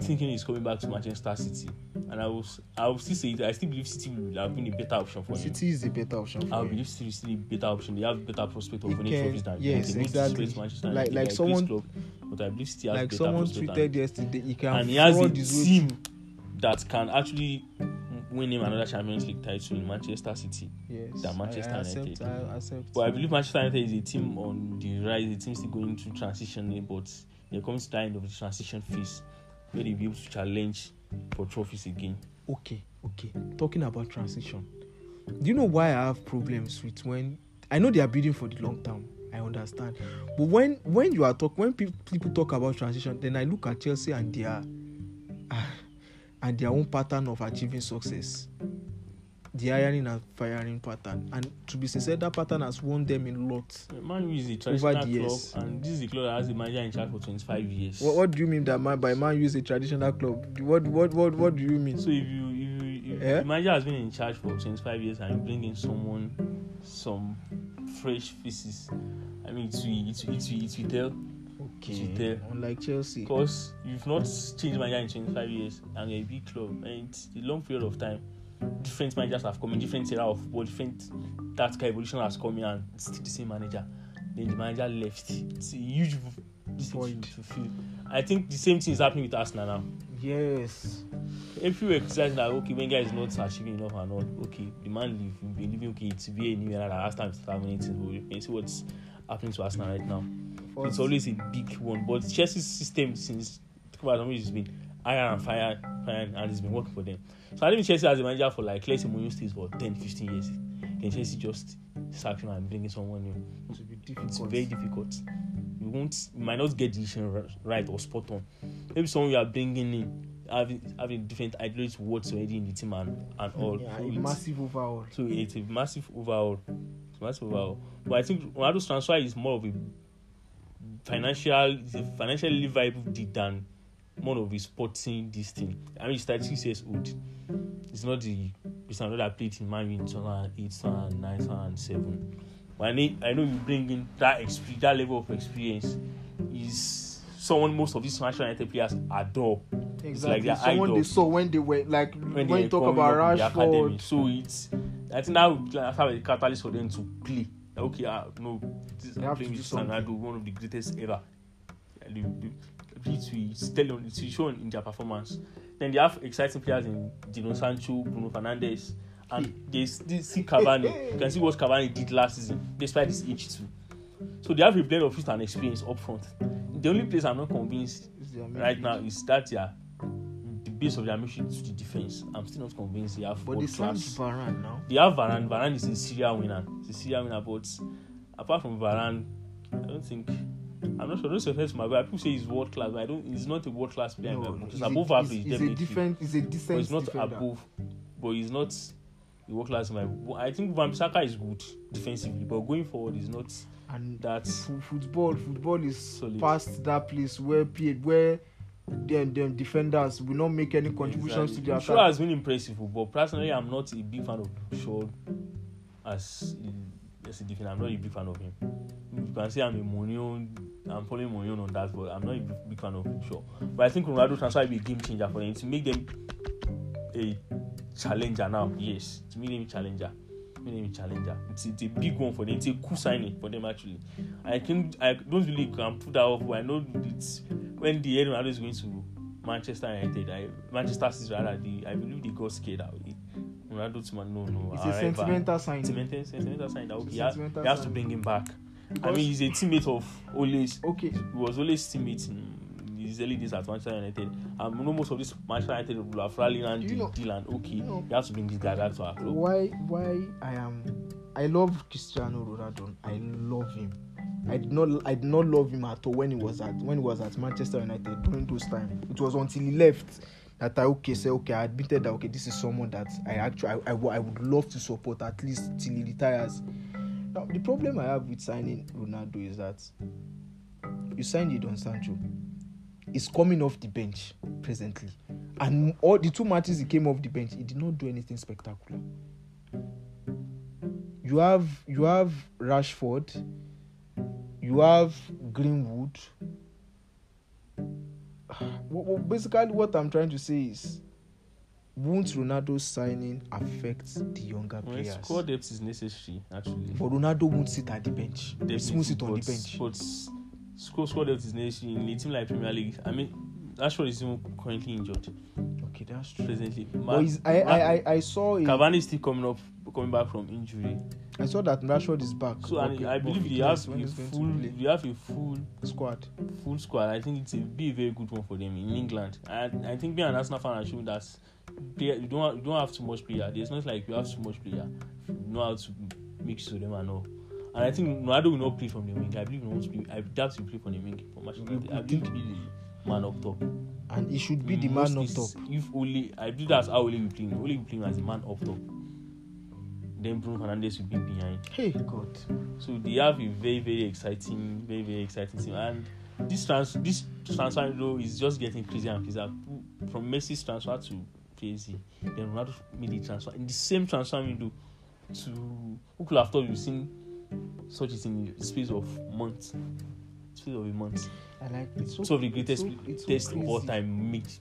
thinking he's coming back to Manchester City. and I was I will still say. I still believe City will have been a better option for him. City is a better option I believe City is still a better option. They have better prospect of winning trophies than yes, they exactly. Manchester Like- United. like someone- club, but I believe City has Like better someone prospect than- tweeted yesterday, he can and he has a his team that can actually win him another Champions League title in Manchester City. Yes, than Manchester I, I accept, United. I accept. But I believe Manchester United is a team on the rise, a team still going through transition, but they're coming to the end of the transition phase where they'll be able to challenge for trophies again. okay, okay. Talking about transition, do you know why I have problems with when I know they are building for the long term. I understand, but when when you are talk when pe- people talk about transition, then I look at Chelsea and they ah, and their own pattern of achieving success. The ironing and firing pattern, and to be sincere, that pattern has won them a lot. Man U is a Over traditional the club, years. and this is a club that has a manager in charge for 25 years. What, what do you mean that man by man use a traditional club? What what what what do you mean? So if you if you if Eh? the manager has been in charge for 25 years and you bring in someone some fresh faces, I mean it will it will it will, it will tell Tell. Unlike Chelsea. because you've not changed manager in 25 years and you're a big club and it's a long period of time. Different managers have come in, different era of football, different tactical evolution has come in and it's still the same manager. Then the manager left. It's a huge v- this thing Void. to, fill. I think the same thing is happening with Arsenal now. Yes. If you were criticizing that okay, Wenger is not achieving enough and all, okay, the man leave, leaving, okay, it's be a new era that last time start winning things, but you can see what's happening to Arsenal right now. It's always a big one, but Chelsea's system since has been iron and fire, fire, and it's been working for them. So I think Chelsea as a manager for like let's say Mourinho stays for 10, 15 years. Then Chelsea just sack him and bring in someone new. to be It's very difficult. You won't, you might not get the decision right or spot on. Maybe someone you are bringing in having having different ideologies what's already in the team and, and all. Yeah, so, a massive overhaul. so it's a massive overhaul. Massive overhaul. But I think Ronaldo's transfer is more of a financial, it's a financially viable deal than more of a sporting this thing. I mean, he's 36 years old. It's not the Cristiano that played in Man U in 2008, 2009, 2007. But I, need, I know you bring in that experience, that level of experience is someone most of these Manchester United players adore. It's like Exactly. Someone idol they saw when they were like when, when, you they talk about up in the academy. Rashford. So it's I think now that's how a catalyst for them to play. Like, okay, uh, no, this, They I'm have playing to with do something. Ronaldo, one of the greatest ever. And they- they- it's tell on will show in their performance. Then they have exciting players in Dino Sancho, Bruno Fernandes, and they still see Cavani. You can see what Cavani did last season, despite his age too. So they have a blend of youth and experience up front. The only place I'm not convinced right now is that yeah, base of their mission to the defense. I'm still not convinced they have But they signed. Varane now. They have Varane. Varane is a serial winner. He's a serial winner, but apart from Varane, I don't think. I'm not sure. Those offense Maguire. People say he's world class, but I don't. He's not a world class player. No, He's above a, average, he's, he's a different. He's a but decent he's not defender. above. But he's not a world class man. I think Wan-Bissaka is good defensively, but going forward, he's not And that. fo- football, football is Solid. past that place where where them them defenders will not make any contributions Exactly. to the Shaw attack. has been impressive, but personally, I'm not a big fan of Shaw as as a defender. I'm not a big fan of him. You can say I'm a Mourinho, I'm following Mourinho on that, but I'm not a big, big fan of Shaw. But I think Ronaldo transfer will be a game changer for them to make them a challenger now. Yes, to make them a challenger. Make them challenger. It's, it's a big one for them. It's a cool signing for them actually. I can I don't really can put that off, but I know it's when the head Ronaldo is going to Manchester United, I, Manchester City rather, the, I believe they got scared out. Ronaldo to man, no, no. It's a sentimental sign. Sentimental, sentimental sign that okay, he has, he has to bring him back. I Because- mean, he's a teammate of Ole's. Okay, He was always teammate in his early days at Manchester United. And we know most of this Manchester United will have rallied and You the know- deal and okay, you know- you have to bring this guy back to our club. why why I am I love Cristiano Ronaldo. I love him. I did not I did not love him at all when he was at when he was at Manchester United during those times. It was until he left that I okay say okay I admitted that okay this is someone that I actually I, I, I would love to support at least till he retires. Now the problem I have with signing Ronaldo is that you signed it on Sancho. He's coming off the bench presently, and all the two matches he came off the bench, he did not do anything spectacular. You have you have Rashford, you have Greenwood. Basically, what I'm trying to say is, won't Ronaldo's signing affect the younger Well, players? squad depth is necessary actually. But Ronaldo won't sit at the bench. he won't sit on the bench. But squad squad depth is necessary in a team like Premier League. I mean, Rashford is even currently injured Okay, that's true. presently. Man, he's, I, I, I, I saw a, Cavani is still coming up, coming back from injury. I saw that Rashford is back. So and Okay, I believe fitness have a to full, they have a full, squad. full squad. I think it's a be a very good one for them in England. I, I think being an Arsenal fan has shown that player, you don't have, you don't have too much player. There's not like you have too much player. You know how to mix of them and all. And I think Ronaldo will not play from the wing. I believe he to play. I doubt he'll play from the wing United. I believe think- he'll be the man up top. And he should be the man up top. If only I believe that's how Ole will play. Ole will play as a man up top. Then Bruno Fernandes will be behind. Hey, God. So they have a very very exciting, very very exciting team. And this trans this transfer window is just getting crazier and crazier. From Messi's transfer to PSG, then Ronaldo made a transfer in the same transfer window to who could have thought we've seen such a thing in the space of months. Space of a month. I like it. So, so the greatest so, it's so of all time makes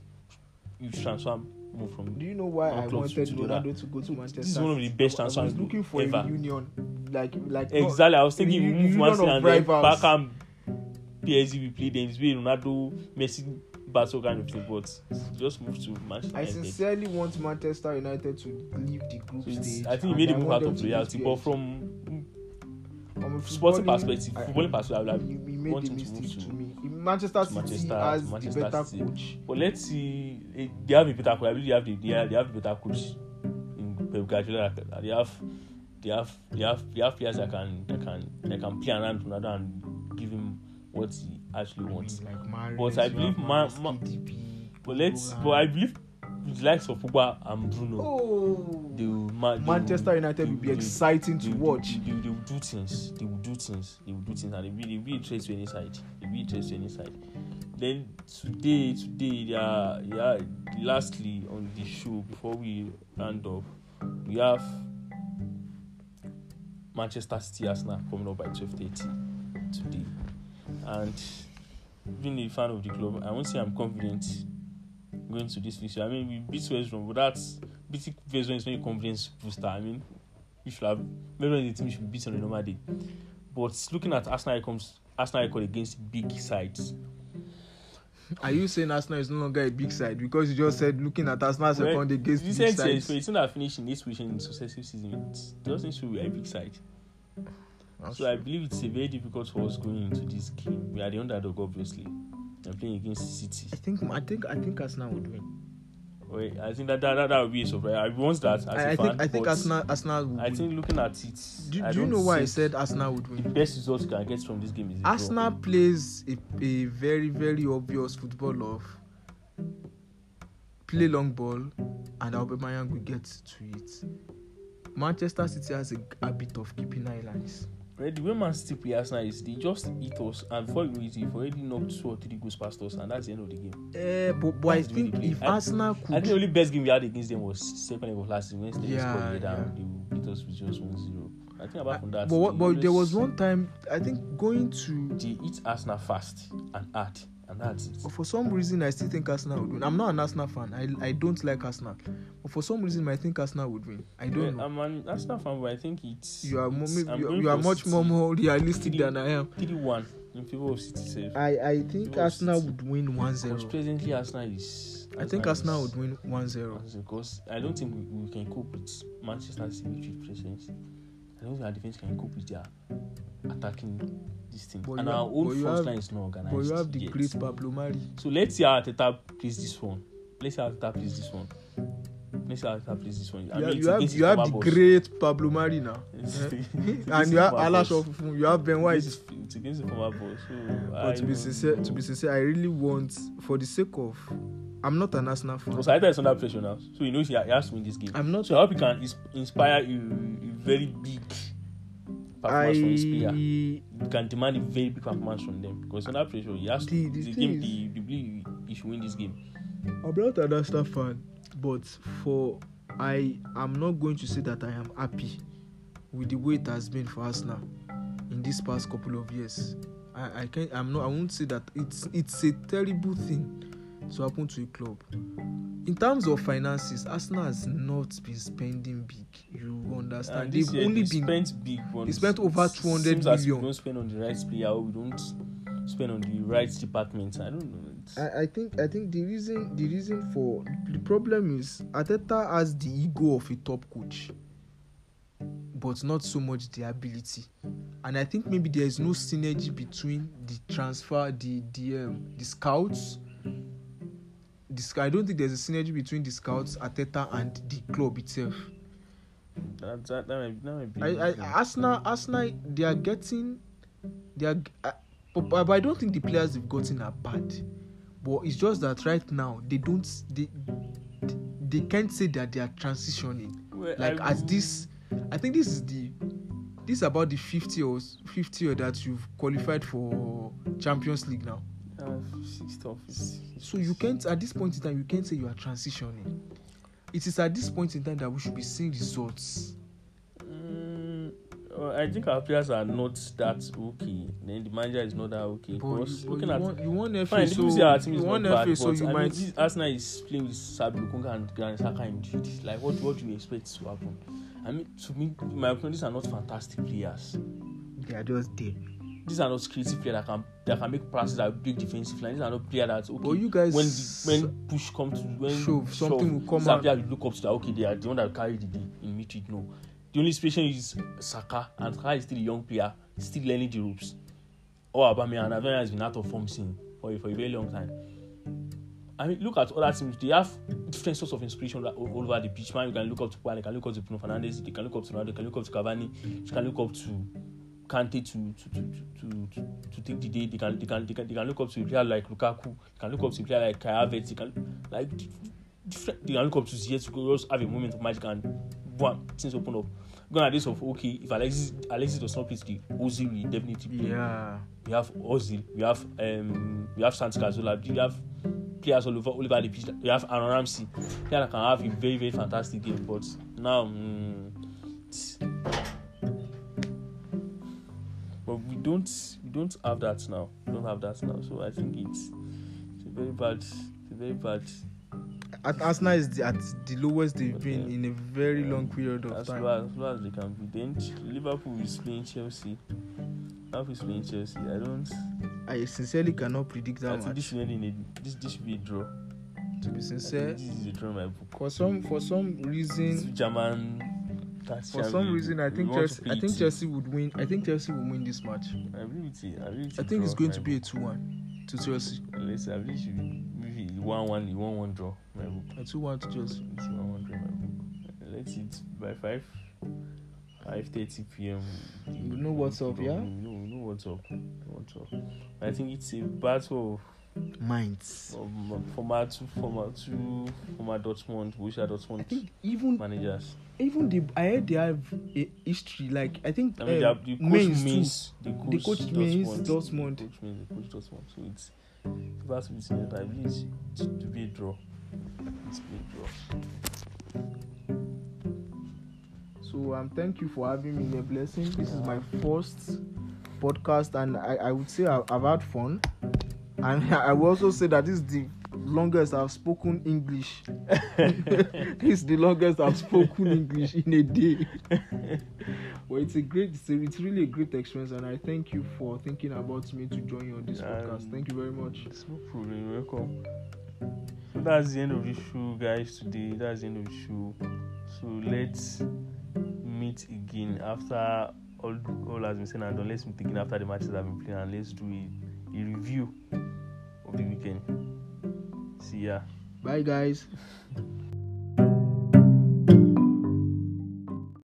you transform Move from. Do you know why I wanted to Ronaldo to go to Manchester? This is one of the best transfers. I was looking for ever. a union. Like, like exactly. I was thinking you move one thing and then Beckham, PSG, we play them. It's been Ronaldo, Messi. battle kind of thing, but just move to Manchester. I sincerely United. want Manchester United to leave the group it's, stage. I think he made a move out of reality, but from from a sporting perspective, I, footballing perspective, like, he, he made a mistake to, to me. Manchester City Manchester, has Manchester the better City. coach. But let's see, eh, they have a better coach. I believe they have the, they have, they have the better coach in Pep Guardiola. They have, they have, they have, they have players that can, that can, that can play around Ronaldo and give him what he actually wants. I mean, like Maris, but I believe, Ma, Ma, Ma, but let's, but I believe the likes of Pogba and Bruno, Oh, they will. ma- they Manchester will- United they will be they exciting they to watch. They, will do things. They will do things. They will do things, and they will, they will be a to any side. They will be threat to any side. Then today, today, yeah, yeah. Lastly, on the show before we round up, we have Manchester City Arsenal coming up by twelve thirty today, and being a fan of the club, I won't say I'm confident going to this fixture. I mean, we beat West Brom, but that's beating West Brom is not a confidence booster. I mean, we should have maybe the team should be beat on a normal day. But looking at Arsenal comes Arsenal record against big sides. Are you saying Arsenal is no longer a big side because you just said looking at Arsenal's Well, second against big sides? a team that finished in this position in successive seasons, it doesn't show we are a big side. So I believe it's a very difficult for us going into this game. We are the underdog, obviously. I'm playing against City. I think I think I think Arsenal would win. Wait, I think that that, that, that would be a surprise. I want that as a I, I fan, think I think Arsenal Arsenal would I win. think looking at it, do, do you know why I said Arsenal would win? the best result you can get from this game is a draw. Arsenal plays a, a very very obvious football of play long ball and Aubameyang will get to it. Manchester City has a habit of keeping high lines. The way Man City play Arsenal is they just eat us, and before know it, they've already knocked two or three goals past us, and that's the end of the game. Eh, but, but I think if I- Arsenal I think could, the only best game we had against them was second leg of last season when they Yeah, scored yeah. and they beat us with just 1-0. I think apart from that, but, what, but there was one time I think going to they eat Arsenal fast and hard, and that's it. But for some reason, I still think Arsenal would win. I'm not an Arsenal fan. I, I don't like Arsenal. But for some reason, I think Arsenal would win. I don't know. I'm an Arsenal fan, but I think it's You are, mo- it's- maybe you, you are much more, more realistic Three- than I am. 3-1 in favor of City. Safe. I, I think Arsenal City- would win Because 1-0. presently Arsenal is. I think Arsenal is- would win 1-0. Because I don't think we, we can cope with Manchester City with presence. I don't think our defense can cope with their attacking this thing. But and our have- own front have- line is not organized. But you have the yet. great Pablo Mari. So let's see how Arteta plays this one. Let's see how Arteta plays this one. Let's see how Arteta plays this one. I You, mean, have, you have, you have the boss. great Pablo Mari now. Eh? the- it's against and you have Alash of you have Ben White. It's, it's against the former boss. So But to be sincere, to be sincere, I really want, for the sake of, I'm not an Arsenal fan. Because Arteta is under pressure now, so he knows he has to win this game. I'm not. So I hope he can inspire a, a very big performance from his player. I can demand a very big performance from them because under pressure he has to. The- the The, thing game, the, the believe he should win this game. I'm not an Arsenal fan, but for I am not going to say that I am happy with the way it has been for Arsenal in this past couple of years. I, I can't I'm not I won't say that it's it's a terrible thing to happen to a club. In terms of finances, Arsenal has not been spending big. You understand? And They've year only they been spent big they spent over it 200 seems as we don't spend on the right player we don't spend on the right department i don't know I, I think I think the reason the reason for the problem is Arteta has the ego of a top coach, but not so much the ability. And I think maybe there is no synergy between the transfer, the the um, the scouts. The, I don't think there's a synergy between the scouts, Arteta, and the club itself. that, that, that, might, that might be I, I, Arsenal, Arsenal, they are getting, they are, uh, but, but I don't think the players they've gotten are bad. But it's just that right now they don't, they, they can't say that they are transitioning. Well, Like I- as this, I think this is the, this is about the 50 or 50 or that you've qualified for Champions League now. Uh, sixth of is- So you can't at this point in time you can't say you are transitioning. It is at this point in time that we should be seeing results. Mm, I think our players are not that okay. Then the manager is not that okay. But, Because you, looking you, at want, you want FA, fine, so say our team is you not want bad, FA, so but you I might. mean, this Arsenal is playing with Sabi Lukunga and Granit Xhaka in midfield. Like, what what do you expect to happen? I mean, to me, my opinion, these are not fantastic players. They are just there. These are not creative players that can that can make passes that big defensive line. These are not players that okay. But you guys when the, when push come to when shove, something will come these are out. players you look up to that okay they are the one that carry the day in midfield. No, the only inspiration is Saka and Saka is still a young player, still learning the ropes. Or Aubameyang, and Aubameyang has been out of form since for for a very long time. I mean, look at other teams. They have different sorts of inspiration all, all over the pitch. Man, you can look up to Pogba, they can look up to Bruno Fernandes, they can look up to Ronaldo, they can look up to Cavani, you can look up to Kante to to, to, to, to, to take the day. They can, they can they can they can look up to a player like Lukaku. They can look up to a player like Kai Havertz. They can like di- different. They can look up to Ziyech to just have a moment of magic and boom, things open up. Are days of okay. If Alexis Alexis does not play today, Ozil will definitely play. Yeah. We have Ozil. We have um we have Santi Cazorla. We have players all over all over the pitch. We have Aaron Ramsey. Player that can have a very very fantastic game. But now. Mm, don't don't have that now. We don't have that now. So I think it's it's a very bad it's a very bad At Arsenal is the, at the lowest they've been in a very Yeah. long period of as time. low as, as low as they can be. Then Liverpool is playing Chelsea. Liverpool is playing Chelsea. I don't I sincerely cannot predict I that think this much. should in a this this should be a draw. To be I sincere, this is a draw my book. for some for some This reason, German that's for some reason, I think Chelsea, I think Chelsea would win. I think Chelsea will win this match. I believe it's a, I believe it's I think it's going to be a two-one to Chelsea. Let's say I believe it should be maybe one one one one draw my book. A two-one to Chelsea. It's one one draw my book. Let's it by five. 5:30 p.m. You know what's up, yeah? We know what's up. What's up? I think it's a battle Minds. former two, former two, former Dortmund, Borussia I Dortmund think even managers. even the I heard they have a history. Like I think I mean, they um, have the coach too. means the coach, the coach means Dortmund. Dortmund. Coach means the coach Dortmund. So it's the battle between it. I believe it's to, be a draw. It's to be a draw. So um, thank you for having me, a blessing. This is my first podcast, and I, I would say I, I've had fun. And I will also say that this is the longest I've spoken English. this is the longest I've spoken English in a day. well, it's a great, it's, a, it's really a great experience, and I thank you for thinking about me to join you on this podcast. Um, Thank you very much. It's no problem. Welcome. So that's the end of the show, guys. Today, that's the end of the show. So let's meet again after all all has been said and done. Let's meet again after the matches have been played and let's do a, review of the weekend. See ya. Bye, guys.